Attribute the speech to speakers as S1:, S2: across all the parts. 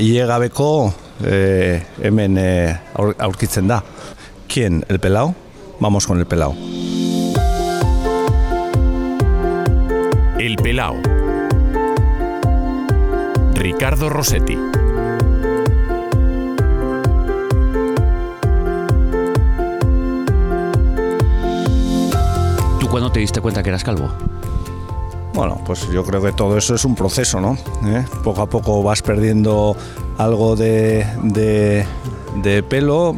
S1: iegabeko eh, hemen eh, aur- aurkitzen da. ¿Quién? ¿El pelao? Vamos con el pelao.
S2: El Pelao. Ricardo Rossetti.
S3: ¿Tú cuándo te diste cuenta que eras calvo?
S1: Bueno, pues yo creo que todo eso es un proceso, ¿no? ¿Eh? Poco a poco vas perdiendo algo de, de- pelo,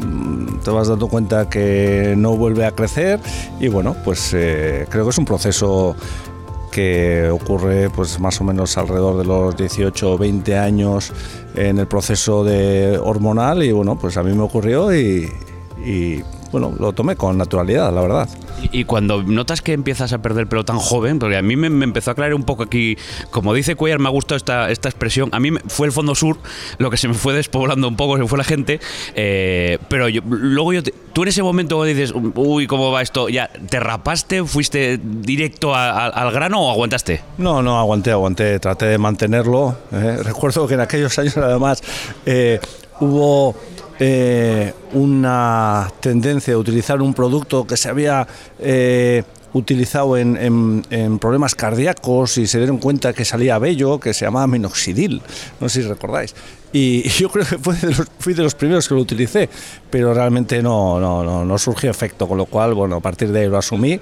S1: te vas dando cuenta que no vuelve a crecer y bueno, pues eh, creo que es un proceso que ocurre pues más o menos alrededor de los 18 o 20 años en el proceso de hormonal y bueno, pues a mí me ocurrió y, bueno, lo tomé con naturalidad, la verdad.
S3: Y, y cuando notas que empiezas a perder pelo tan joven, porque a mí me, me empezó a aclarar un poco aquí, como dice Cuellar, me ha gustado esta, esta expresión, a mí me- fue el fondo sur lo que se me fue despoblando un poco, se fue la gente, eh, pero yo, luego yo, te- tú en ese momento dices, uy, ¿cómo va esto? ¿Ya te rapaste, fuiste directo a- a- al grano o aguantaste?
S1: No, no, aguanté, aguanté, traté de mantenerlo. eh. Recuerdo que en aquellos años además eh, hubo eh, una tendencia a utilizar un producto que se había eh, utilizado en, en- en problemas cardíacos y se dieron cuenta que salía bello, que se llamaba minoxidil, no sé si recordáis. Y yo creo que fue de los- fui de los primeros que lo utilicé, pero realmente no, no, no, no surgió efecto, con lo cual, bueno, a partir de ahí lo asumí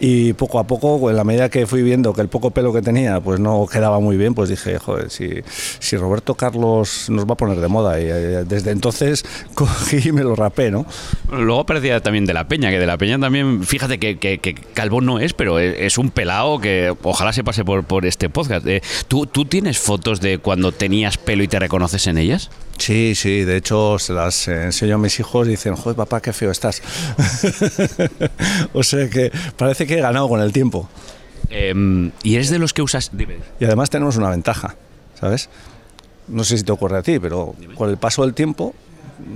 S1: y poco a poco, en la medida que fui viendo que el poco pelo que tenía pues no quedaba muy bien, pues dije, joder, si, si Roberto Carlos nos va a poner de moda y eh, desde entonces cogí y me lo rapé, ¿no?
S3: Luego aparecía también de la Peña, que de la Peña también, fíjate que, que- que calvo no es, pero es, es un pelado que ojalá se pase por, por este podcast. Eh, ¿tú, ¿Tú tienes fotos de cuando tenías pelo y te reconoces en ellas?
S1: Sí, sí, de hecho se las enseño a mis hijos y dicen, joder, papá, qué feo estás. o sea que parece que he ganado con el tiempo.
S3: Em, y eres de los que usas. dime.
S1: Y además tenemos una ventaja, ¿sabes? No sé si te ocurre a ti, pero con el paso del tiempo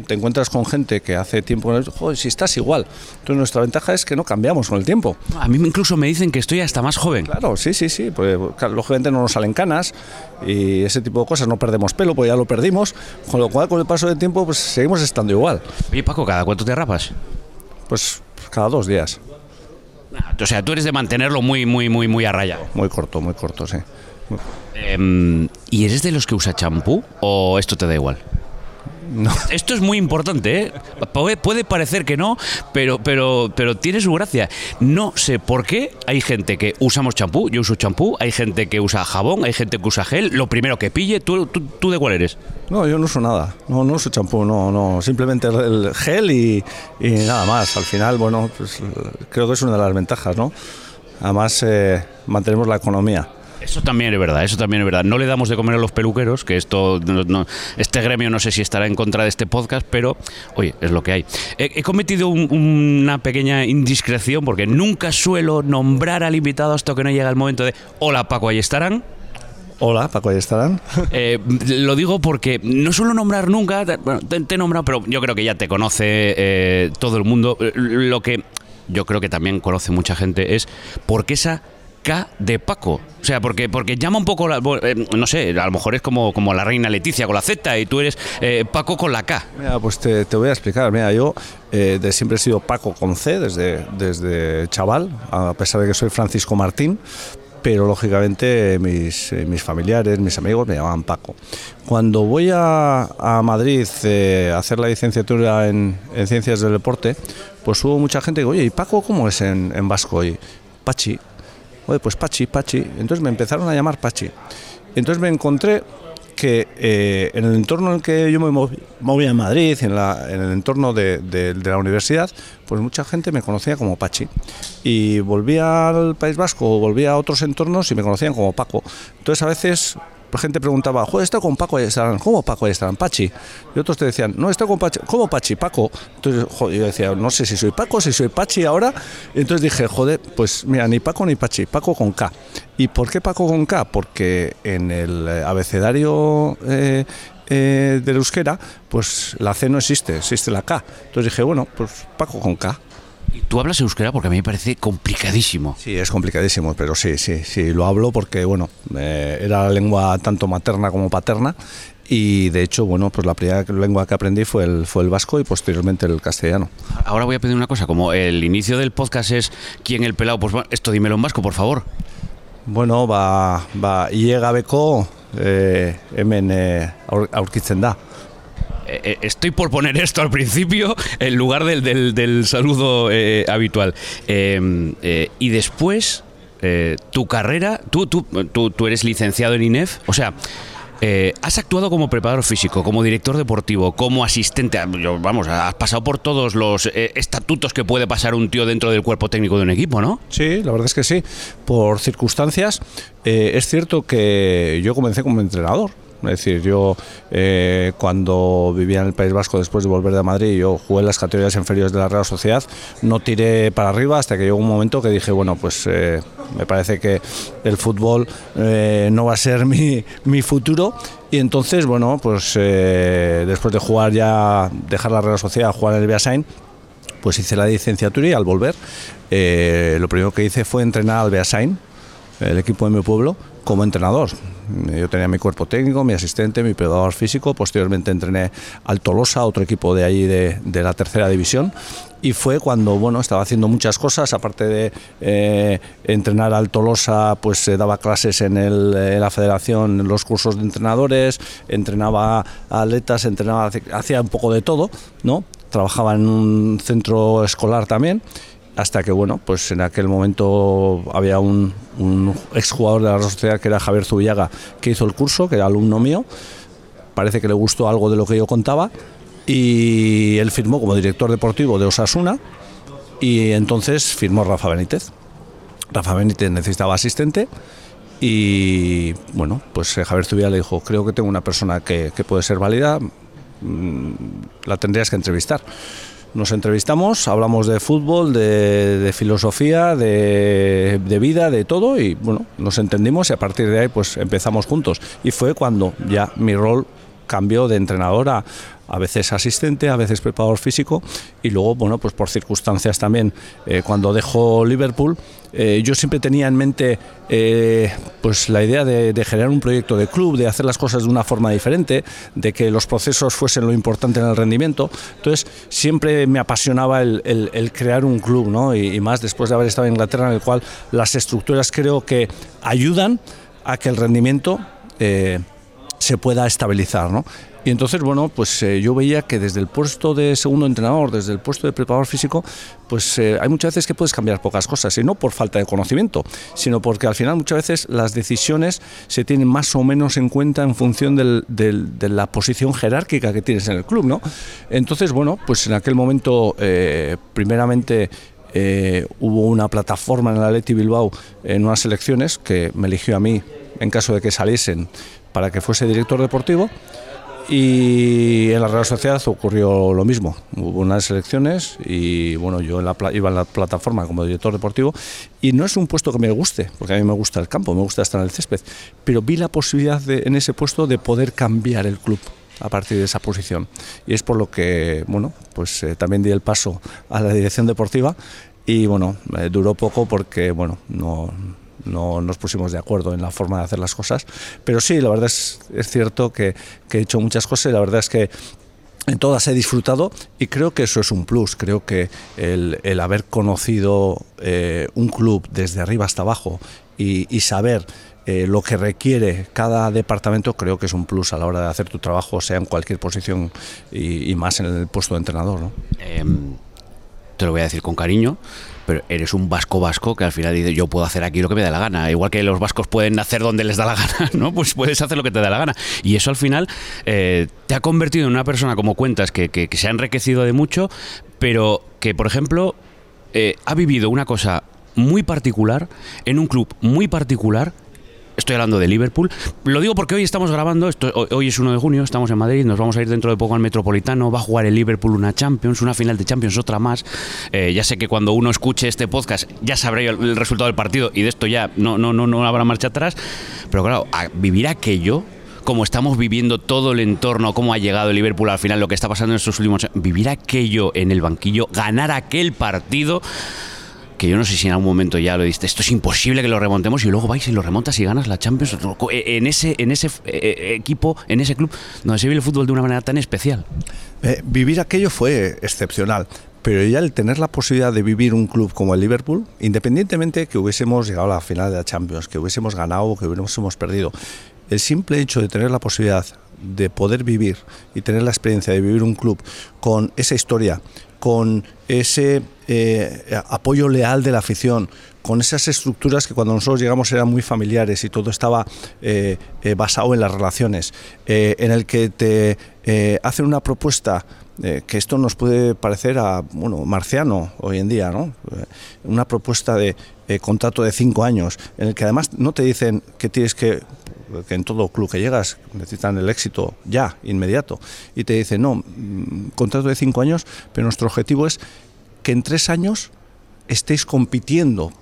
S1: te encuentras con gente que hace tiempo, joder, si estás igual. Entonces nuestra ventaja es que no cambiamos con el tiempo.
S3: A mí incluso me dicen que estoy hasta más joven.
S1: Claro, sí, sí, sí, pues lógicamente no nos salen canas y ese tipo de cosas, no perdemos pelo, pues ya lo perdimos, con lo cual con el paso del tiempo pues seguimos estando igual,
S3: Oye, Paco, ¿cada cuánto te rapas?
S1: pues cada dos días,
S3: O sea, tú eres de mantenerlo muy, muy, muy, muy a raya.
S1: muy corto, muy corto, sí.
S3: Em, ¿Y eres de los que usa champú o esto te da igual?
S1: No.
S3: Esto es muy importante, ¿eh? Puede, parecer que no, pero, pero, pero tiene su gracia. No sé por qué hay gente que usamos champú, yo uso champú, hay gente que usa jabón, hay gente que usa gel, lo primero que pille, ¿tú, tú, tú de cuál eres?
S1: No, yo no uso nada, no, no uso champú, no, no, simplemente el el gel y, y nada más. Al final, bueno, pues creo que es una de las ventajas, ¿no? Además, eh, mantenemos la economía.
S3: Eso también es verdad, eso también es verdad. No le damos de comer a los peluqueros, que esto, no- no- este gremio no sé si estará en contra de este podcast, pero oye, es lo que hay. He, he cometido un- una pequeña indiscreción porque nunca suelo nombrar al invitado hasta que no llega el momento de hola Paco, ahí estarán.
S1: Hola, Paco, ¿ahí estarán?
S3: Eh, lo digo porque no suelo nombrar nunca, te- bueno, te, nombrado, pero yo creo que ya te conoce eh, todo el mundo. Lo que yo creo que también conoce mucha gente es por qué esa K de Paco. O sea, porque, porque llama un poco, la- eh, no sé, a lo mejor es como, como la reina Leticia con la Z y tú eres eh, Paco con la K.
S1: Mira, pues te, te voy a explicar. Mira, yo eh, de siempre he sido Paco con C desde, desde chaval, a pesar de que soy Francisco Martín, pero lógicamente mis, mis familiares, mis amigos me llamaban Paco. Cuando voy a, a Madrid a hacer la licenciatura en, en Ciencias del Deporte, pues hubo mucha gente que, oye, ¿y Paco cómo es en, en vasco? Y Pachi. Oye, pues Pachi, Pachi. Entonces me empezaron a llamar Pachi. Entonces me encontré que eh, en el entorno en el que yo me movía en Madrid, en, el entorno de, de- la universidad, pues mucha gente me conocía como Pachi. Y volvía al País Vasco o volvía a otros entornos y me conocían como Paco. Entonces a veces gente preguntaba, joder, está con Paco Ayestarán. ¿Cómo Paco Ayestarán? Pachi. Y otros te decían, no, está con Pachi. ¿Cómo Pachi? Paco. Entonces joder, yo decía, no sé si soy Paco, si soy Pachi ahora. Y entonces dije, joder, pues mira, ni Paco ni Pachi, Paco con K. ¿Y por qué Paco con K? Porque en el abecedario eh, eh, del euskera, pues la C no existe, existe la K. Entonces dije, bueno, pues Paco con K.
S3: Tú hablas euskera porque a mí me parece complicadísimo.
S1: Sí, es complicadísimo, pero sí, sí, sí, lo hablo porque, bueno, eh, era la lengua tanto materna como paterna y de hecho, bueno, pues la primera lengua que aprendí fue el, fue el vasco y posteriormente el castellano.
S3: Ahora voy a pedir una cosa, como el inicio del podcast es ¿Quién el pelado? Pues esto dímelo en vasco, por favor.
S1: Bueno, va, va, eh, hemen eh, aur- aurkitzen da.
S3: Eh, eh, estoy por poner esto al principio en lugar del, del- saludo eh, habitual. Eh, eh, y después, tu carrera, tú, tú, tú, tú eres licenciado en INEF, o sea, eh, has actuado como preparador físico, como director deportivo, como asistente, vamos, has pasado por todos los eh, estatutos que puede pasar un tío dentro del cuerpo técnico de un equipo, ¿no?
S1: Sí, la verdad es que sí. Por circunstancias, es cierto que yo comencé como entrenador. Es decir, yo eh, cuando vivía en el País Vasco después de volver de Madrid, yo jugué en las categorías inferiores de la Real Sociedad, no tiré para arriba hasta que llegó un momento que dije, bueno, pues eh, me parece que el fútbol eh, no va a ser mi, mi futuro. Y entonces, bueno, pues después de jugar ya, dejar la Real Sociedad, jugar en el Beasain, pues hice la licenciatura y al volver lo primero que hice fue entrenar al Beasain, el equipo de mi pueblo, como entrenador. Yo tenía mi cuerpo técnico, mi asistente, mi preparador físico, posteriormente entrené al Tolosa, otro equipo de allí de, la tercera división, y fue cuando bueno estaba haciendo muchas cosas, aparte de eh, entrenar al Tolosa, pues eh, daba clases en, el- en la federación, los cursos de entrenadores, entrenaba a atletas, entrenaba, hacía un poco de todo, ¿no? Trabajaba en un centro escolar también hasta que bueno, pues en aquel momento había un, un exjugador de la Sociedad que era Javier Zubillaga que hizo el curso, que era alumno mío, parece que le gustó algo de lo que yo contaba. Y él firmó como director deportivo de Osasuna. Y entonces firmó Rafa Benítez. Rafa Benítez necesitaba asistente. Y bueno, pues eh, Javier Zubillaga le dijo, creo que tengo una persona que, que puede ser válida, mm, la tendrías que entrevistar. Nos entrevistamos, hablamos de fútbol, de, filosofía, de, de vida, de todo y bueno, nos entendimos y a partir de ahí pues empezamos juntos. Y fue cuando ya mi rol cambió de entrenador a, a veces asistente, a veces preparador físico y luego, bueno, pues por circunstancias también, eh, cuando dejó Liverpool, eh, yo siempre tenía en mente eh, pues la idea de, generar un proyecto de club, de hacer las cosas de una forma diferente, de que los procesos fuesen lo importante en el rendimiento. Entonces, siempre me apasionaba el, crear un club, ¿no? Y, más después de haber estado en Inglaterra, en el cual las estructuras creo que ayudan a que el rendimiento se pueda estabilizar, ¿no? Y entonces, bueno, pues eh, yo veía que desde el puesto de segundo entrenador, desde el puesto de preparador físico, pues eh, hay muchas veces que puedes cambiar pocas cosas, y no por falta de conocimiento, sino porque al final muchas veces las decisiones se tienen más o menos en cuenta en función de la posición jerárquica que tienes en el club, ¿no? Entonces, bueno, pues en aquel momento, eh, primeramente, hubo una plataforma en el Atleti Bilbao en unas elecciones que me eligió a mí en caso de que saliesen para que fuese director deportivo y en la Real Sociedad ocurrió lo mismo. Hubo unas elecciones y bueno, yo la iba en la plataforma como director deportivo y no es un puesto que me guste, porque a mí me gusta el campo, me gusta estar en el césped, pero vi la posibilidad en ese puesto de poder cambiar el club a partir de esa posición. Y es por lo que, bueno, pues eh, también di el paso a la dirección deportiva y bueno, eh, duró poco porque, bueno, no, no nos pusimos de acuerdo en la forma de hacer las cosas. Pero sí, la verdad es, es cierto que, he hecho muchas cosas y la verdad es que en todas he disfrutado y creo que eso es un plus. Creo que el, haber conocido eh, un club desde arriba hasta abajo y, saber eh, lo que requiere cada departamento, creo que es un plus a la hora de hacer tu trabajo, sea en cualquier posición y, más en el puesto de entrenador.
S3: Em, te lo voy a decir con cariño, pero eres un vasco vasco que al final dice yo puedo hacer aquí lo que me da la gana. Igual que los vascos pueden hacer donde les da la gana, ¿no? Pues puedes hacer lo que te da la gana. Y eso al final eh, te ha convertido en una persona, como cuentas, que, que- se ha enriquecido de mucho, pero que, por ejemplo, eh, ha vivido una cosa muy particular en un club muy particular. Estoy hablando de Liverpool. Lo digo porque hoy estamos grabando, esto, hoy- es 1 de junio, estamos en Madrid, nos vamos a ir dentro de poco al Metropolitano, va a jugar el Liverpool una Champions, una final de Champions, otra más. Eh, ya sé que cuando uno escuche este podcast ya sabrá el, el resultado del partido y de esto ya no, no, no, no habrá marcha atrás. Pero claro, a vivir aquello, como estamos viviendo todo el entorno, cómo ha llegado el Liverpool al final, lo que está pasando en estos últimos vivir aquello en el banquillo, ganar aquel partido que yo no sé si en algún momento ya lo diste, esto es imposible que lo remontemos y luego vais y lo remontas y ganas la Champions en ese, en ese eh, equipo, en ese club donde se vive el fútbol de una manera tan especial.
S1: Eh, vivir aquello fue excepcional pero ya el tener la posibilidad de vivir un club como el Liverpool, independientemente que hubiésemos llegado a la final de la Champions, que hubiésemos ganado o que hubiésemos perdido, el simple hecho de tener la posibilidad de poder vivir y tener la experiencia de vivir un club con esa historia, con ese eh, apoyo leal de la afición, con esas estructuras que cuando nosotros llegamos eran muy familiares y todo estaba eh, eh, basado en las relaciones, en el que te hacen una propuesta que esto nos puede parecer a bueno marciano hoy en día, ¿no? Una propuesta de contrato de cinco años, en el que además no te dicen que tienes que que en todo club que llegas necesitan el éxito ya, inmediato, y te dicen, no, mm, contrato de cinco años, pero nuestro objetivo es que en tres años estéis compitiendo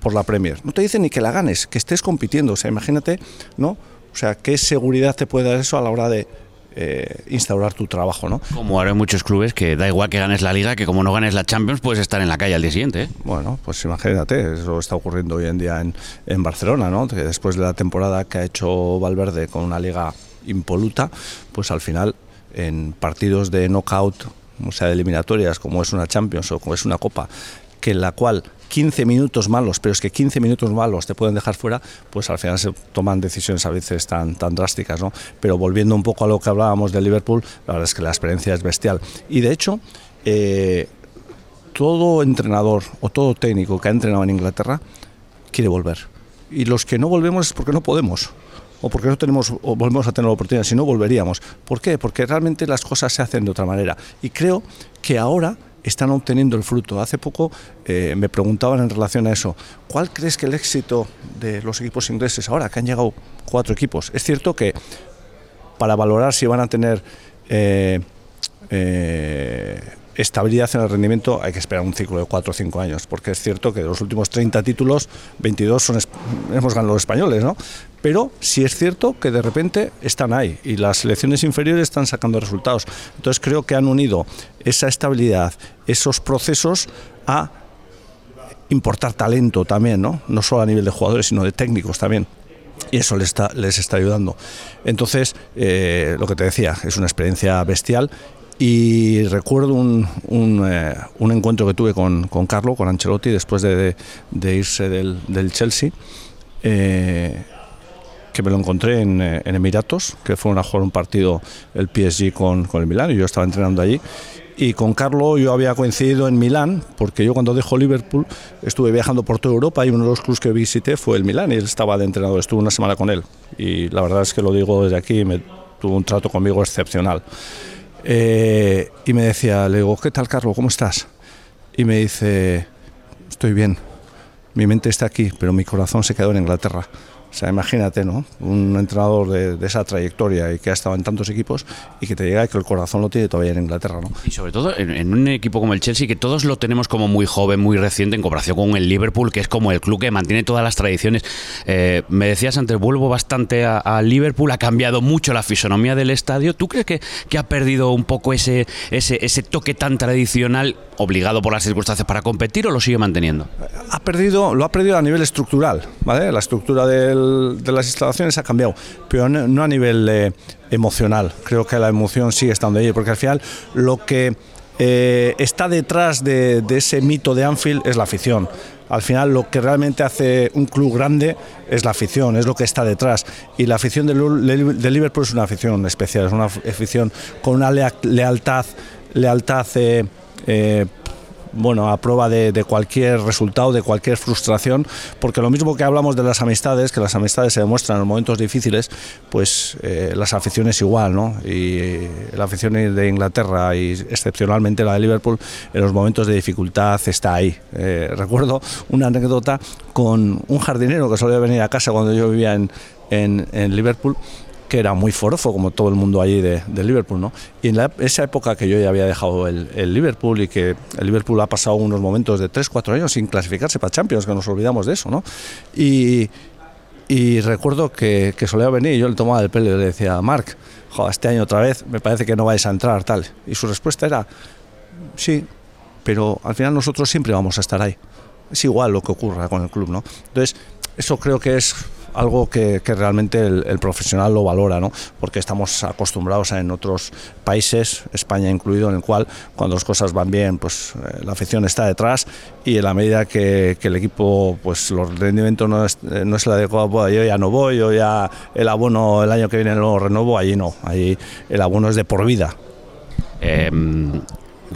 S1: por la Premier. No te dicen ni que la ganes, que estés compitiendo. O sea, imagínate, ¿no? O sea, qué seguridad te puede dar eso a la hora de eh, instaurar tu trabajo, ¿no?
S3: Como ahora hay muchos clubes que da igual que ganes la liga, que como no ganes la Champions puedes estar en la calle al día siguiente. ¿eh?
S1: Bueno, pues imagínate, eso está ocurriendo hoy en día en, en Barcelona, ¿no? Que después de la temporada que ha hecho Valverde con una liga impoluta, pues al final en partidos de knockout, o sea, de eliminatorias, como es una Champions o como es una Copa, que en la cual 15 minutos malos, pero es que 15 minutos malos te pueden dejar fuera, pues al final se toman decisiones a veces tan, tan drásticas, ¿no? Pero volviendo un poco a lo que hablábamos de Liverpool, la verdad es que la experiencia es bestial. Y de hecho, eh, todo entrenador o todo técnico que ha entrenado en Inglaterra quiere volver. Y los que no volvemos es porque no podemos o porque no tenemos o volvemos a tener la oportunidad, si no volveríamos. ¿Por qué? Porque realmente las cosas se hacen de otra manera. Y creo que ahora están obteniendo el fruto. Hace poco eh, me preguntaban en relación a eso, ¿cuál crees que el éxito de los equipos ingleses ahora, que han llegado cuatro equipos? Es cierto que para valorar si van a tener eh, eh, estabilidad en el rendimiento hay que esperar un ciclo de cuatro o cinco años, porque es cierto que de los últimos 30 títulos, 22 son, hemos ganado los españoles, ¿no? Pero sí es cierto que de repente están ahí y las selecciones inferiores están sacando resultados. Entonces creo que han unido esa estabilidad, esos procesos a importar talento también, ¿no? No solo a nivel de jugadores, sino de técnicos también y eso les está, les está ayudando. Entonces, eh, lo que te decía, es una experiencia bestial y recuerdo un, un, eh, encuentro que tuve con, con Carlo, con Ancelotti, después de, irse del, del Chelsea. Eh, que me lo encontré en, eh, en, Emiratos, que fueron a jugar un partido el PSG con, con el Milán y yo estaba entrenando allí. Y con Carlo yo había coincidido en Milán, porque yo cuando dejo Liverpool estuve viajando por toda Europa y uno de los clubes que visité fue el Milán y él estaba de entrenador, estuve una semana con él. Y la verdad es que lo digo desde aquí, me tuvo un trato conmigo excepcional. Eh, y me decía, le digo, ¿qué tal Carlo? ¿Cómo estás? Y me dice, estoy bien, mi mente está aquí, pero mi corazón se quedó en Inglaterra. O sea, imagínate, ¿no? Un entrenador de, esa trayectoria y que ha estado en tantos equipos y que te diga que el corazón lo tiene todavía en Inglaterra, ¿no?
S3: Y sobre todo en, un equipo como el Chelsea, que todos lo tenemos como muy joven, muy reciente en comparación con el Liverpool, que es como el club que mantiene todas las tradiciones. Eh, me decías antes, vuelvo bastante a, Liverpool, ha cambiado mucho la fisonomía del estadio. ¿Tú crees que, que ha perdido un poco ese, ese, ese toque tan tradicional, obligado por las circunstancias para competir, o lo sigue manteniendo?
S1: Ha perdido, lo ha perdido a nivel estructural, ¿vale? La estructura del de las instalaciones ha cambiado, pero no, a nivel eh, emocional. Creo que la emoción sigue estando ahí, porque al final lo que eh, está detrás de, ese mito de Anfield es la afición. Al final lo que realmente hace un club grande es la afición, es lo que está detrás. Y la afición de, Liverpool es una afición especial, es una afición con una lealtad, lealtad eh, bueno, a prueba de, cualquier resultado, de cualquier frustración, porque lo mismo que hablamos de las amistades, que las amistades se demuestran en momentos difíciles, pues eh, las aficiones igual, ¿no? Y eh, la afición de Inglaterra y excepcionalmente la de Liverpool en los momentos de dificultad está ahí. Eh, recuerdo una anécdota con un jardinero que solía venir a casa cuando yo vivía en, en Liverpool que era muy forofo, como todo el mundo allí de, Liverpool, ¿no? Y en esa época que yo ya había dejado el, Liverpool y que el Liverpool ha pasado unos momentos de 3, 4 años sin clasificarse para Champions, que nos olvidamos de eso, ¿no? Y, y recuerdo que, que, solía venir y yo le tomaba el pelo y le decía, Marc, este año otra vez me parece que no vais a entrar, tal. Y su respuesta era, sí, pero al final nosotros siempre vamos a estar ahí. es igual lo que ocurra con el club, ¿no? Entonces, eso creo que es algo que, realmente el, profesional lo valora, ¿no? porque estamos acostumbrados a en otros países, España incluido, en el cual cuando las cosas van bien, pues eh, la afición está detrás y en la medida que, el equipo, pues los rendimientos no es, eh, no es el adecuado, pues, yo ya no voy, yo ya el abono el año que viene lo renovo, allí no, allí el abono es de por vida.
S3: Eh,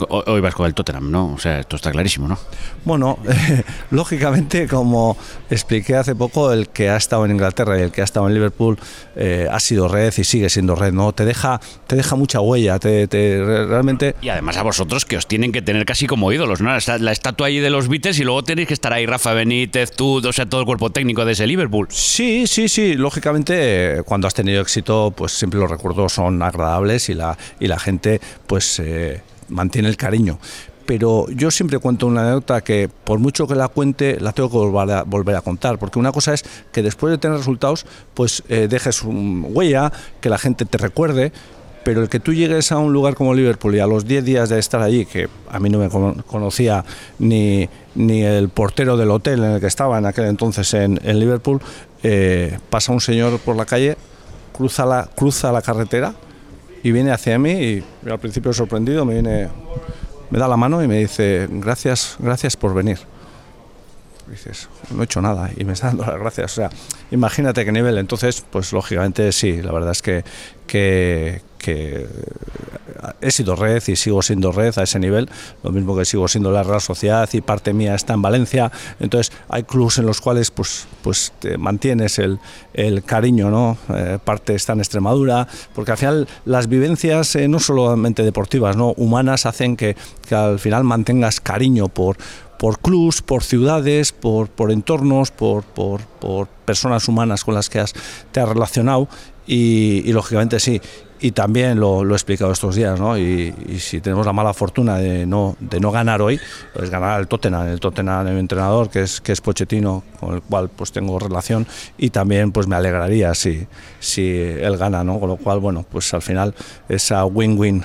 S3: Hoy vas con el Tottenham, ¿no? O sea, esto está clarísimo, ¿no?
S1: Bueno, eh, lógicamente, como expliqué hace poco, el que ha estado en Inglaterra y el que ha estado en Liverpool eh, ha sido red y sigue siendo red, ¿no? Te deja, te deja mucha huella, te, te, realmente...
S3: Y además a vosotros que os tienen que tener casi como ídolos, ¿no? La, la estatua ahí de los Beatles y luego tenéis que estar ahí Rafa Benítez, tú, o sea, todo el cuerpo técnico de ese Liverpool.
S1: Sí, sí, sí. Lógicamente, cuando has tenido éxito, pues siempre los recuerdos son agradables y la, y la gente, pues... Eh, mantiene el cariño. Pero yo siempre cuento una anécdota que por mucho que la cuente, la tengo que volver a, contar. Porque una cosa es que después de tener resultados, pues eh, dejes un huella, que la gente te recuerde. Pero el que tú llegues a un lugar como Liverpool y a los 10 días de estar allí, que a mí no me conocía ni, ni el portero del hotel en el que estaba en aquel entonces en, en Liverpool, eh, pasa un señor por la calle, cruza la, cruza la carretera y viene hacia mí y al principio sorprendido me viene me da la mano y me dice gracias gracias por venir dices no he hecho nada y me está dando las gracias o sea imagínate qué nivel entonces pues lógicamente sí la verdad es que he sido red y sigo siendo red a ese nivel, lo mismo que sigo siendo la Real Sociedad y parte mía está en Valencia, entonces hay clubes en los cuales pues, pues te mantienes el, el cariño, ¿no? Eh, parte está en Extremadura, porque al final las vivencias eh, no solamente deportivas, ¿no? humanas hacen que al final mantengas cariño por por clubs, por ciudades, por, por entornos, por, por, por, personas humanas con las que has, te has relacionado y, y lógicamente sí. Y también lo, lo, he explicado estos días, ¿no? Y, y, si tenemos la mala fortuna de no, de no ganar hoy, pues ganar el Tottenham, el Tottenham, el entrenador que es, que es Pochettino, con el cual pues tengo relación y también pues me alegraría si, si él gana, ¿no? Con lo cual, bueno, pues al final esa win-win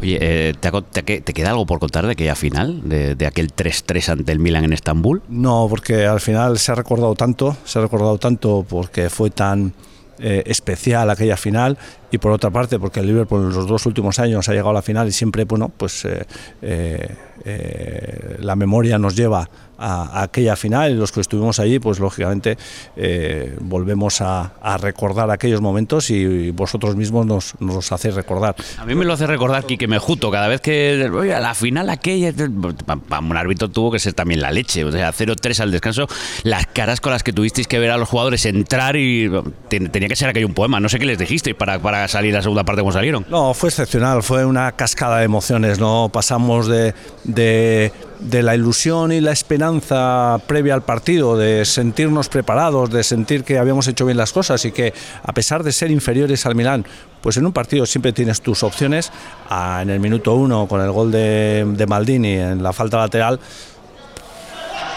S3: Oye, eh, ¿te, te, ¿te, queda algo por contar de aquella final, de, aquel 3-3 ante el Milan en Estambul?
S1: No, porque al final se ha recordado tanto, se ha recordado tanto porque fue tan eh, especial aquella final y por otra parte porque el Liverpool en los dos últimos años ha llegado a la final y siempre, bueno, pues eh, eh, la memoria nos lleva a, a, aquella final y los que estuvimos allí, pues lógicamente eh, volvemos a, a, recordar aquellos momentos y, vosotros mismos nos, nos hacéis recordar.
S3: A mí me lo hace recordar Quique Mejuto, cada vez que, oye, a la final aquella, un árbitro tuvo que ser también la leche, o sea, 0-3 al descanso, las caras con las que tuvisteis que ver a los jugadores entrar y tenía que ser aquello un poema, no sé qué les dijisteis para, para salir la segunda parte como salieron.
S1: No, fue excepcional, fue una cascada de emociones, ¿no? Pasamos de, de, de, la ilusión y la esperanza previa al partido, de sentirnos preparados, de sentir que habíamos hecho bien las cosas y que a pesar de ser inferiores al Milán, pues en un partido siempre tienes tus opciones. A, en el minuto uno, con el gol de Maldini en la falta lateral,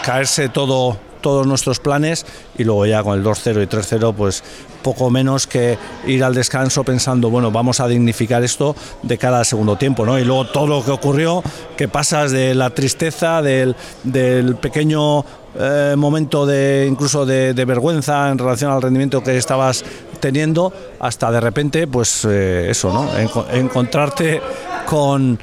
S1: caerse todo todos nuestros planes y luego ya con el 2-0 y 3-0 pues poco menos que ir al descanso pensando, bueno, vamos a dignificar esto de cada segundo tiempo, ¿no? Y luego todo lo que ocurrió, que pasas de la tristeza, del, del pequeño eh, momento de incluso de, vergüenza en relación al rendimiento que estabas teniendo, hasta de repente, pues eh, eso, ¿no? En, encontrarte con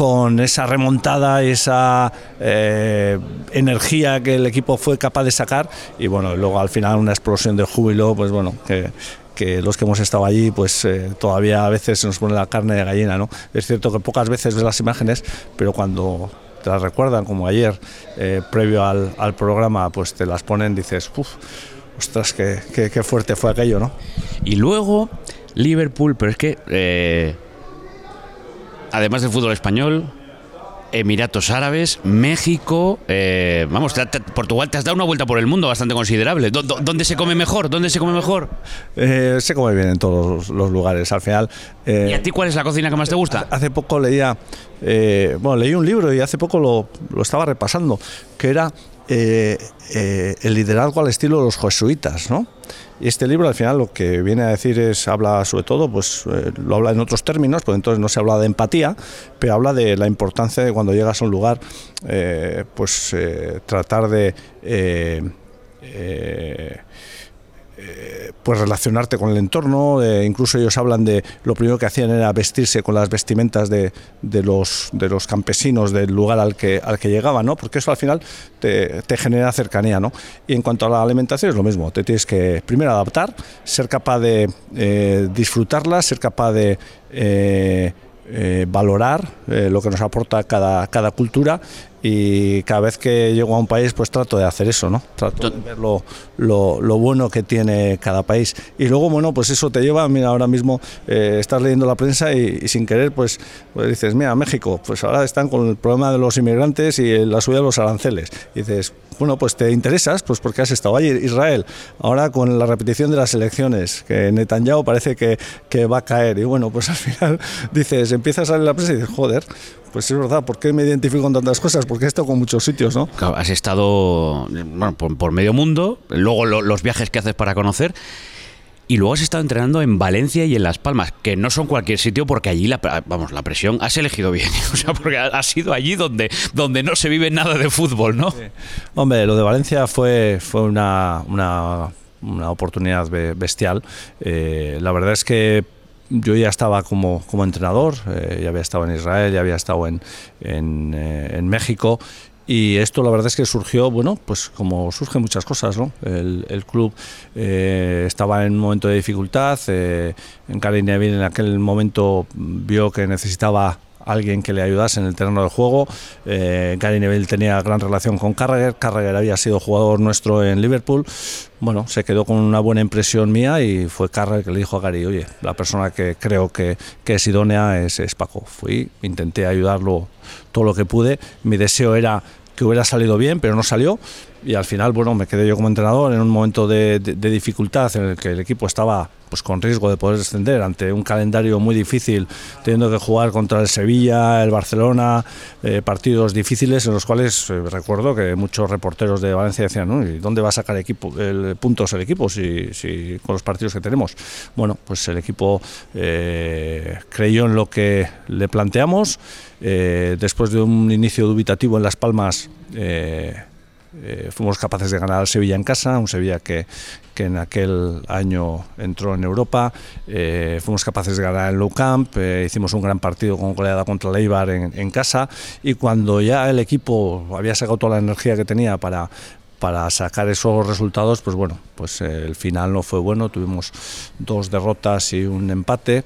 S1: con esa remontada, esa eh, energía que el equipo fue capaz de sacar y bueno, luego al final una explosión de júbilo, pues bueno, que, los que hemos estado allí, pues eh, todavía a veces se nos pone la carne de gallina, ¿no? Es cierto que pocas veces ves las imágenes, pero cuando te las recuerdan, como ayer, eh, previo al, programa, pues te las ponen, dices, uff, ostras, qué, qué, fuerte fue aquello, ¿no?
S3: Y luego Liverpool, pero es que... Además del fútbol español, Emiratos Árabes, México, eh, vamos, te, te, Portugal te has dado una vuelta por el mundo bastante considerable. ¿Dó, ¿Dónde se come mejor? ¿Dónde se come mejor?
S1: Eh, se come bien en todos los lugares. Al final.
S3: Eh, ¿Y a ti cuál es la cocina que más te gusta?
S1: Hace poco leía, bueno, leí un libro y hace poco lo, lo estaba repasando, que era eh, eh, el liderazgo al estilo de los jesuitas, ¿no? Y este libro al final lo que viene a decir es, habla sobre todo, pues eh, lo habla en otros términos, pues entonces no se habla de empatía, pero habla de la importancia de cuando llegas a un lugar, pues tratar de eh, pues relacionarte con el entorno, eh, incluso ellos hablan de lo primero que hacían era vestirse con las vestimentas de, de, los, de los campesinos del lugar al que, al que llegaban, ¿no? porque eso al final te, genera cercanía. ¿no? Y en cuanto a la alimentación es lo mismo, te tienes que primero adaptar, ser capaz de eh, disfrutarla, ser capaz de... valorar lo que nos aporta cada, cada cultura y cada vez que llego a un país pues trato de hacer eso, ¿no? Trato de ver lo, lo, bueno que tiene cada país. Y luego, bueno, pues eso te lleva, mira, ahora mismo eh, estás leyendo la prensa y, sin querer pues, pues, dices, mira, México, pues ahora están con el problema de los inmigrantes y la subida de los aranceles. Y dices, bueno, pues te interesas, pues porque has estado allí. Israel, ahora con la repetición de las elecciones, que Netanyahu parece que, que va a caer. Y bueno, pues al final dices, empiezas a leer la prensa y dices, joder, pues es verdad, ¿por qué me identifico con tantas cosas? Porque he estado con muchos sitios, ¿no?
S3: has estado por, medio mundo, luego los viajes que haces para conocer. Y luego has estado entrenando en Valencia y en Las Palmas, que no son cualquier sitio porque allí la, vamos, la presión has elegido bien. O sea, porque has sido allí donde, donde no se vive nada de fútbol, ¿no?
S1: Hombre, lo de Valencia fue, fue una, una, oportunidad bestial. Eh, la verdad es que yo ya estaba como, como entrenador, eh, ya había estado en Israel, ya había estado en, en, eh, en, México. Y esto la verdad es que surgió, bueno, pues como surgen muchas cosas, ¿no? El, club eh, estaba en un momento de dificultad, en Neville en aquel momento vio que necesitaba alguien que le ayudase en el terreno del juego. Eh, Gary Neville tenía gran relación con Carragher, Carragher había sido jugador nuestro en Liverpool. Bueno, se quedó con una buena impresión mía y fue Carragher que le dijo a Gary, oye, la persona que creo que, que es idónea es, es Paco. Fui, intenté ayudarlo todo lo que pude. Mi deseo era que hubiera salido bien, pero no salió. Y al final, bueno, me quedé yo como entrenador en un momento de, dificultad en el que el equipo estaba pues con riesgo de poder descender ante un calendario muy difícil, teniendo que jugar contra el Sevilla, el Barcelona, eh, partidos difíciles en los cuales eh, recuerdo que muchos reporteros de Valencia decían. ¿y dónde va a sacar equipo, puntos el equipo si, con los partidos que tenemos? Bueno, pues el equipo eh, creyó en lo que le planteamos. después de un inicio dubitativo en Las Palmas, eh, fuimos capaces de ganar al Sevilla en casa, un Sevilla que, que en aquel año entró en Europa. Eh, fuimos capaces de ganar en Low Camp, eh, hicimos un gran partido con goleada contra Leibar en, en, casa. Y cuando ya el equipo había sacado toda la energía que tenía para, para sacar esos resultados, pues bueno, pues el final no fue bueno, tuvimos dos derrotas y un empate,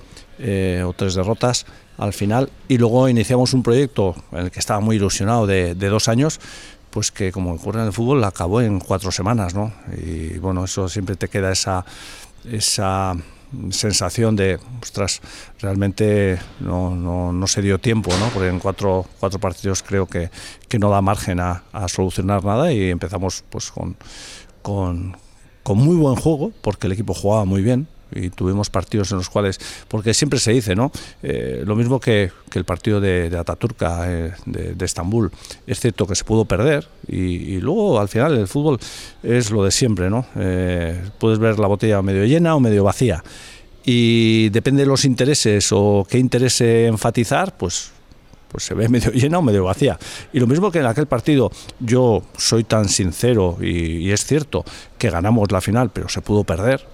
S1: o tres derrotas al final, y luego iniciamos un proyecto en el que estaba muy ilusionado de, de dos años, pues que como ocurre en el fútbol acabó en cuatro semanas, ¿no? Y bueno, eso siempre te queda esa, esa sensación de, ostras, realmente no, no, no, se dio tiempo, ¿no? Porque en cuatro, cuatro partidos creo que, que no da margen a, a, solucionar nada y empezamos pues con, con, con muy buen juego, porque el equipo jugaba muy bien, y tuvimos partidos en los cuales, porque siempre se dice, ¿no? Eh, lo mismo que, el partido de, Ataturka, eh, de, Estambul, es cierto que se pudo perder y, luego al final el fútbol es lo de siempre, ¿no? Eh, puedes ver la botella medio llena o medio vacía y depende de los intereses o qué interese enfatizar, pues pues se ve medio llena o medio vacía. Y lo mismo que en aquel partido, yo soy tan sincero y, y es cierto que ganamos la final, pero se pudo perder,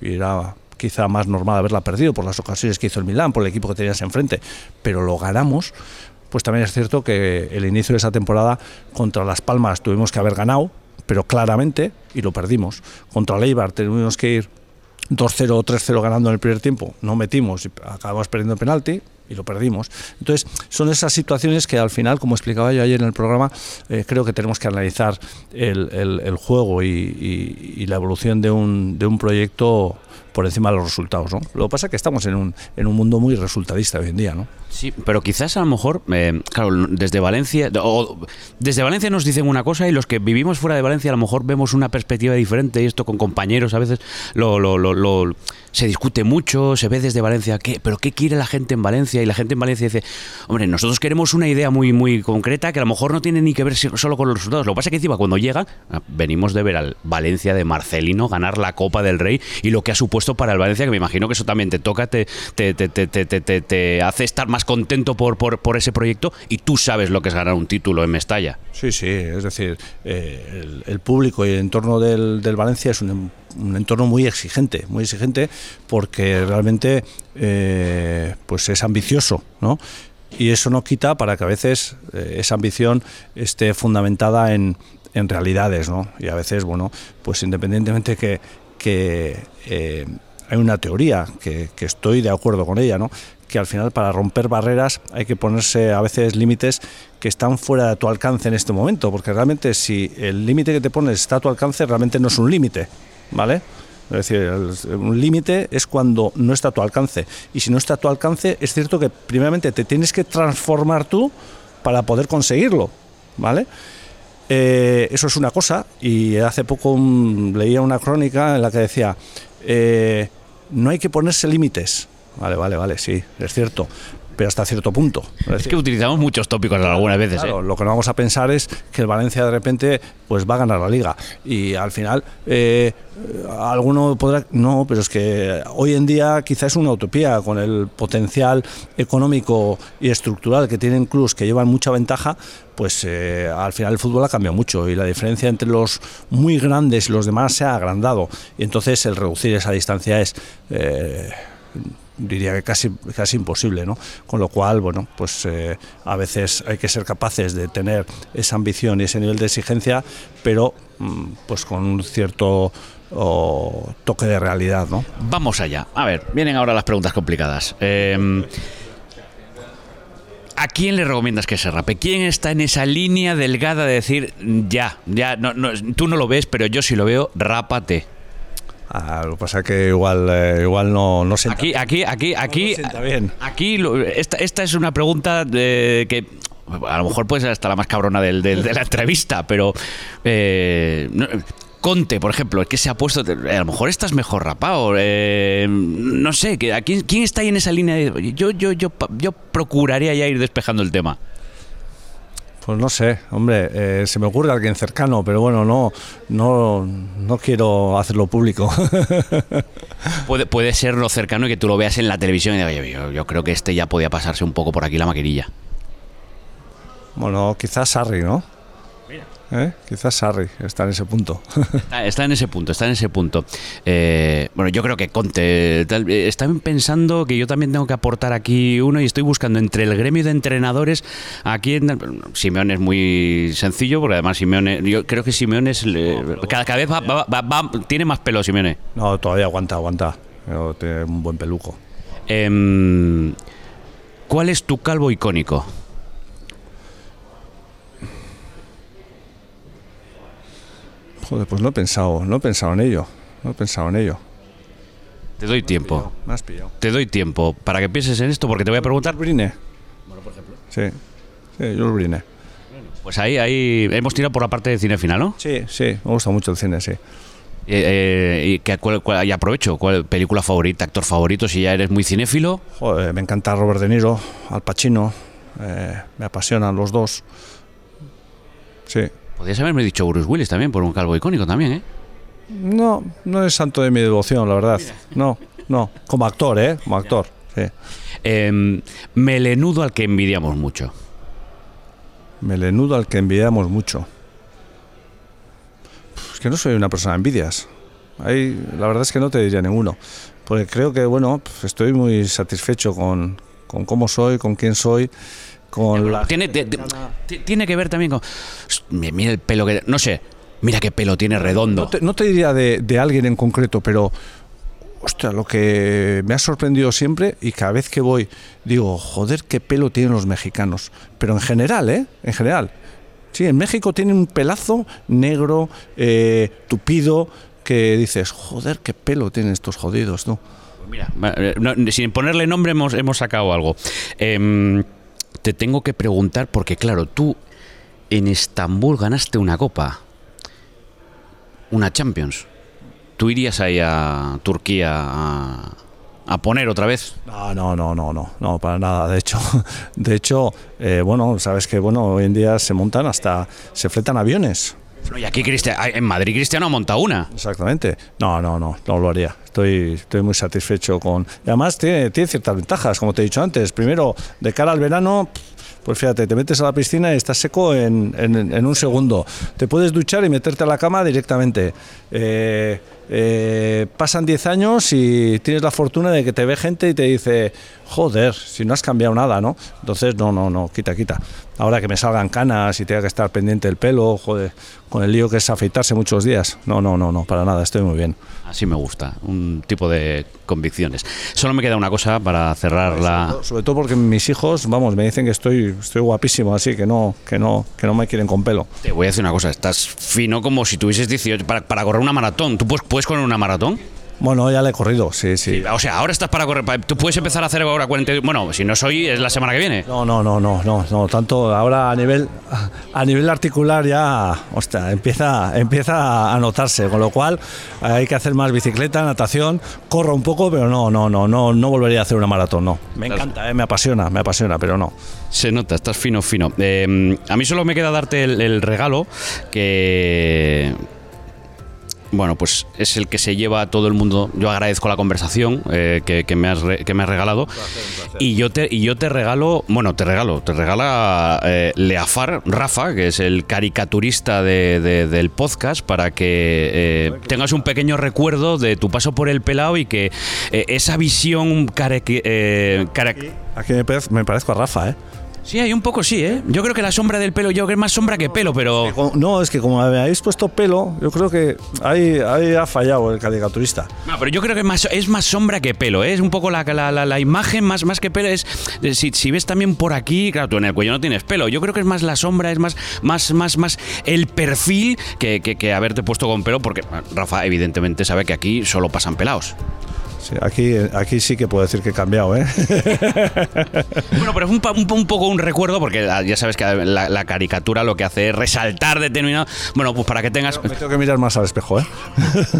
S1: era quizá más normal haberla perdido por las ocasiones que hizo el Milán, por el equipo que tenías enfrente, pero lo ganamos, pues también es cierto que el inicio de esa temporada contra Las Palmas tuvimos que haber ganado, pero claramente, y lo perdimos. Contra Leibar tuvimos que ir 2-0 o 3-0 ganando en el primer tiempo, no metimos y acabamos perdiendo el penalti, y lo perdimos. Entonces, son esas situaciones que al final, como explicaba yo ayer en el programa, eh, creo que tenemos que analizar el, el, juego y, y, y, la evolución de un, de un proyecto por encima de los resultados. ¿no? Lo que pasa es que estamos en un, en un mundo muy resultadista hoy en día. ¿no?
S3: Sí, pero quizás a lo mejor, eh, claro, desde Valencia, o desde Valencia nos dicen una cosa y los que vivimos fuera de Valencia a lo mejor vemos una perspectiva diferente y esto con compañeros a veces lo se discute mucho, se ve desde Valencia, ¿qué, pero ¿qué quiere la gente en Valencia? Y la gente en Valencia dice, hombre, nosotros queremos una idea muy, muy concreta que a lo mejor no tiene ni que ver solo con los resultados. Lo que pasa es que encima cuando llega, ah, venimos de ver al Valencia de Marcelino ganar la Copa del Rey y lo que ha supuesto para el Valencia, que me imagino que eso también te toca, te, te, te, te, te hace estar más contento por, por, por, ese proyecto y tú sabes lo que es ganar un título en Mestalla.
S1: Sí, sí, es decir, eh, el, el, público y el entorno del, del Valencia es un un entorno muy exigente, muy exigente porque realmente eh, pues es ambicioso, ¿no? Y eso no quita para que a veces eh, esa ambición esté fundamentada en, en, realidades, ¿no? Y a veces, bueno, pues independientemente que, que eh, hay una teoría que, que, estoy de acuerdo con ella, ¿no? que al final para romper barreras hay que ponerse a veces límites que están fuera de tu alcance en este momento, porque realmente si el límite que te pones está a tu alcance, realmente no es un límite, ¿vale? Es decir, un límite es cuando no está a tu alcance. Y si no está a tu alcance, es cierto que primeramente te tienes que transformar tú para poder conseguirlo, ¿vale? Eh, eso es una cosa. Y hace poco leía una crónica en la que decía, eh, no hay que ponerse límites. Vale, vale, vale, sí, es cierto pero hasta cierto punto.
S3: Es, es que utilizamos muchos tópicos algunas veces.
S1: Claro,
S3: ¿eh?
S1: Lo que no vamos a pensar es que el Valencia de repente pues va a ganar la liga y al final eh, alguno podrá no, pero es que hoy en día quizás es una utopía con el potencial económico y estructural que tienen clubes que llevan mucha ventaja. Pues eh, al final el fútbol ha cambiado mucho y la diferencia entre los muy grandes y los demás se ha agrandado. Y entonces el reducir esa distancia es diría que casi, casi imposible, ¿no? Con lo cual, bueno, pues eh, a veces hay que ser capaces de tener esa ambición y ese nivel de exigencia, pero mm, pues con un cierto toque de realidad, ¿no?
S3: Vamos allá. A ver, vienen ahora las preguntas complicadas. Eh, ¿A quién le recomiendas que se rape? ¿Quién está en esa línea delgada de decir, ya, ya, no, no, tú no lo ves, pero yo sí lo veo, rápate?
S1: Ah, lo que pasa es que igual, eh, igual no, no sienta
S3: Aquí, aquí, aquí, aquí, no bien. aquí lo, esta, esta es una pregunta que a lo mejor puede ser hasta la más cabrona del, del, de la entrevista, pero eh, no, Conte, por ejemplo, es que se ha puesto. A lo mejor estás mejor rapado. Eh, no sé, ¿quién, ¿quién está ahí en esa línea? De, yo, yo, yo, yo procuraría ya ir despejando el tema.
S1: Pues no sé, hombre, eh, se me ocurre alguien cercano, pero bueno, no, no, no quiero hacerlo público.
S3: puede, puede ser lo cercano y que tú lo veas en la televisión y digas, yo, yo creo que este ya podía pasarse un poco por aquí la maquinilla.
S1: Bueno, quizás Sarri, ¿no? ¿Eh? Quizás Sarri está en ese punto.
S3: Está, está, en ese punto, está en ese punto. Eh, bueno, yo creo que Conte. Tal, están pensando que yo también tengo que aportar aquí uno y estoy buscando entre el gremio de entrenadores. Aquí en Simeone es muy sencillo, porque además Simeone. Yo creo que Simeone es. No, cada, cada, vez va, va, va, tiene más pelo Simeone.
S1: No, todavía aguanta, aguanta. Pero tiene un buen peluco.
S3: Eh, ¿Cuál es tu calvo icónico?
S1: Joder, pues no he pensado, no he pensado en ello. No he pensado en ello.
S3: Te doy tiempo.
S1: Me has pillado.
S3: Te doy tiempo para que pienses en esto porque te voy a preguntar.
S1: Brine.
S3: Bueno, por ejemplo.
S1: Sí. Sí, yo lo brine.
S3: Pues ahí, ahí hemos tirado por la parte de cine final, ¿no?
S1: Sí, sí, me gusta mucho el cine, sí.
S3: Eh, eh, y, que, cuál, cuál, y aprovecho, ¿cuál película favorita, actor favorito, si ya eres muy cinéfilo?
S1: Joder, me encanta Robert De Niro, Al Pacino, eh, me apasionan los dos. Sí.
S3: Podrías haberme dicho Bruce Willis también, por un calvo icónico también, ¿eh?
S1: No, no es santo de mi devoción, la verdad. No, no. Como actor, ¿eh? Como actor, sí.
S3: Eh, melenudo al que envidiamos mucho.
S1: Melenudo al que envidiamos mucho. Es que no soy una persona de envidias. Ahí, la verdad es que no te diría ninguno. Porque creo que, bueno, estoy muy satisfecho con, con cómo soy, con quién soy. Con la...
S3: tiene, tiene que ver también con. Mira el pelo que. No sé, mira qué pelo tiene redondo.
S1: No te, no diría de, de, alguien en concreto, pero. Hostia, lo que me ha sorprendido siempre y cada vez que voy digo, joder, qué pelo tienen los mexicanos. Pero en general, ¿eh? En general. Sí, en México tienen un pelazo negro, eh, tupido, que dices, joder, qué pelo tienen estos jodidos, ¿no?
S3: Mira, eh, no, sin ponerle nombre hemos, hemos sacado algo. Em, te tengo que preguntar, porque claro, tú en Estambul ganaste una copa, una Champions. ¿Tú irías ahí a Turquía a, poner otra vez?
S1: No, no, no, no, no, no, para nada. De hecho, de hecho, eh, bueno, sabes que bueno, hoy en día se montan hasta, se fletan aviones.
S3: No, y aquí Cristian, en Madrid Cristiano ha montado una.
S1: Exactamente. No, no, no, no lo haría. Estoy, estoy muy satisfecho con. Y además tiene, tiene ciertas ventajas, como te he dicho antes. Primero, de cara al verano, pues fíjate, te metes a la piscina y estás seco en, en- en un segundo. Te puedes duchar y meterte a la cama directamente. Eh, eh, pasan 10 años y tienes la fortuna de que te ve gente y te dice, joder, si no has cambiado nada, ¿no? Entonces, no, no, no, quita, quita. Ahora que me salgan canas y tenga que estar pendiente del pelo, joder, con el lío que es afeitarse muchos días. No, no, no, no, para nada, estoy muy bien.
S3: Así me gusta, un tipo de convicciones. Solo me queda una cosa para cerrar la...
S1: Sobre todo porque mis hijos, vamos, me dicen que estoy, estoy guapísimo, así que no, que no, que no me quieren con pelo.
S3: Te voy a decir una cosa, estás fino como si tuvieses 18 para, para correr una maratón. ¿Tú puedes, puedes correr una maratón?
S1: Bueno, ya le he corrido, sí, sí.
S3: O sea, ahora estás para correr. Tú puedes empezar a hacer ahora 40. Bueno, si no es hoy, es la semana que viene.
S1: No, no, no, no, no, no, tanto ahora a nivel a nivel articular ya, hostia, empieza empieza a notarse, con lo cual hay que hacer más bicicleta, natación, corro un poco, pero no, no, no, no, no volvería a hacer una maratón, no. Me encanta, eh, me apasiona, me apasiona, pero no.
S3: Se nota, estás fino, fino. Eh, a mí solo me queda darte el, el regalo que. Bueno, pues es el que se lleva a todo el mundo. Yo agradezco la conversación eh, que, que me has re- que me has regalado. Y yo te y yo te regalo, bueno, te regalo, te regala eh, Leafar Rafa, que es el caricaturista de- de- del podcast, para que eh, tengas un pequeño recuerdo de tu paso por el pelao y que eh, esa visión care- eh,
S1: Aquí me parezco a Rafa, ¿eh?
S3: Sí, hay un poco sí, ¿eh? Yo creo que la sombra del pelo, yo creo que es más sombra que pelo, pero...
S1: No, es que como me habéis puesto pelo, yo creo que ahí, ahí ha fallado el caricaturista.
S3: No, pero yo creo que es más, es más sombra que pelo, ¿eh? Es un poco la, la, la- la imagen más, más que pelo. Es, si, si ves también por aquí, claro, tú en el cuello no tienes pelo. Yo creo que es más la sombra, es más, más, más, más el perfil que, que, que haberte puesto con pelo, porque Rafa evidentemente sabe que aquí solo pasan pelados.
S1: Sí, aquí, aquí sí que puedo decir que he cambiado, ¿eh?
S3: Bueno, pero es un, un, po- un poco un recuerdo, porque ah, ya sabes que la, la caricatura lo que hace es resaltar determinado... Bueno, pues para que tengas...
S1: Me tengo que mirar más al espejo, ¿eh?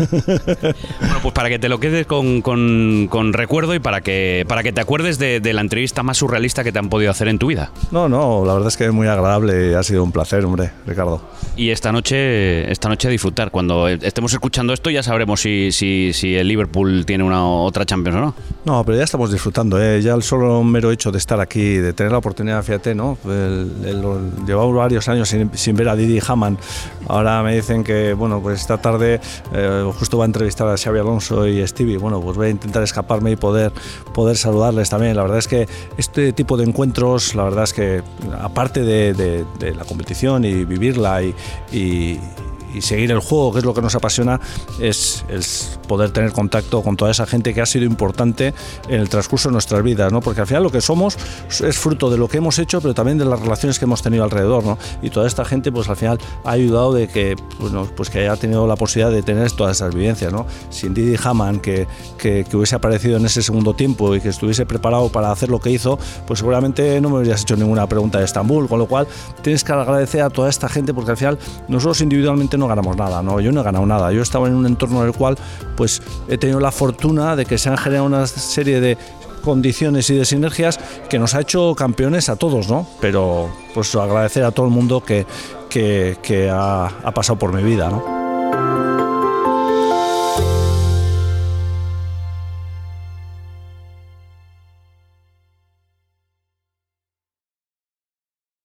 S3: Bueno, pues para que te lo quedes con, con- con recuerdo y para que, para que te acuerdes de, de la entrevista más surrealista que te han podido hacer en tu vida.
S1: No, no, la verdad es que es muy agradable y ha sido un placer, hombre, Ricardo.
S3: Y esta noche, esta noche a disfrutar. Cuando estemos escuchando esto ya sabremos si, si, si el Liverpool tiene una otra Champions o no.
S1: No, pero ya estamos disfrutando, ¿eh? ya el solo mero hecho de estar aquí, de tener la oportunidad, fíjate, ¿no? El, el- llevamos varios años sin, sin ver a Didi Hamann. Ahora me dicen que, bueno, pues esta tarde eh, justo va a entrevistar a Xavi Alonso y Stevie. Bueno, pues voy a intentar escaparme y poder, poder saludarles también. La verdad es que este tipo de encuentros, la verdad es que aparte de la competición y vivirla y- y y seguir el juego, que es lo que nos apasiona, es, es poder tener contacto con toda esa gente que ha sido importante en el transcurso de nuestras vidas, ¿no? Porque al final lo que somos es fruto de lo que hemos hecho, pero también de las relaciones que hemos tenido alrededor, ¿no? Y toda esta gente, pues al final ha ayudado de que, bueno, pues que haya tenido la posibilidad de tener todas esas vivencias, ¿no? Sin Didi Hamann, que, que, que hubiese aparecido en ese segundo tiempo y que estuviese preparado para hacer lo que hizo, pues seguramente no me hubieras hecho ninguna pregunta de Estambul, con lo cual tienes que agradecer a toda esta gente porque al final nosotros individualmente no ganamos nada, ¿no? Yo no he ganado nada, yo estaba en un entorno en el cual pues he tenido la fortuna de que se han generado una serie de condiciones y de sinergias que nos ha hecho campeones a todos, ¿no? Pero pues agradecer a todo el mundo que, que, que ha, ha pasado por mi vida, ¿no?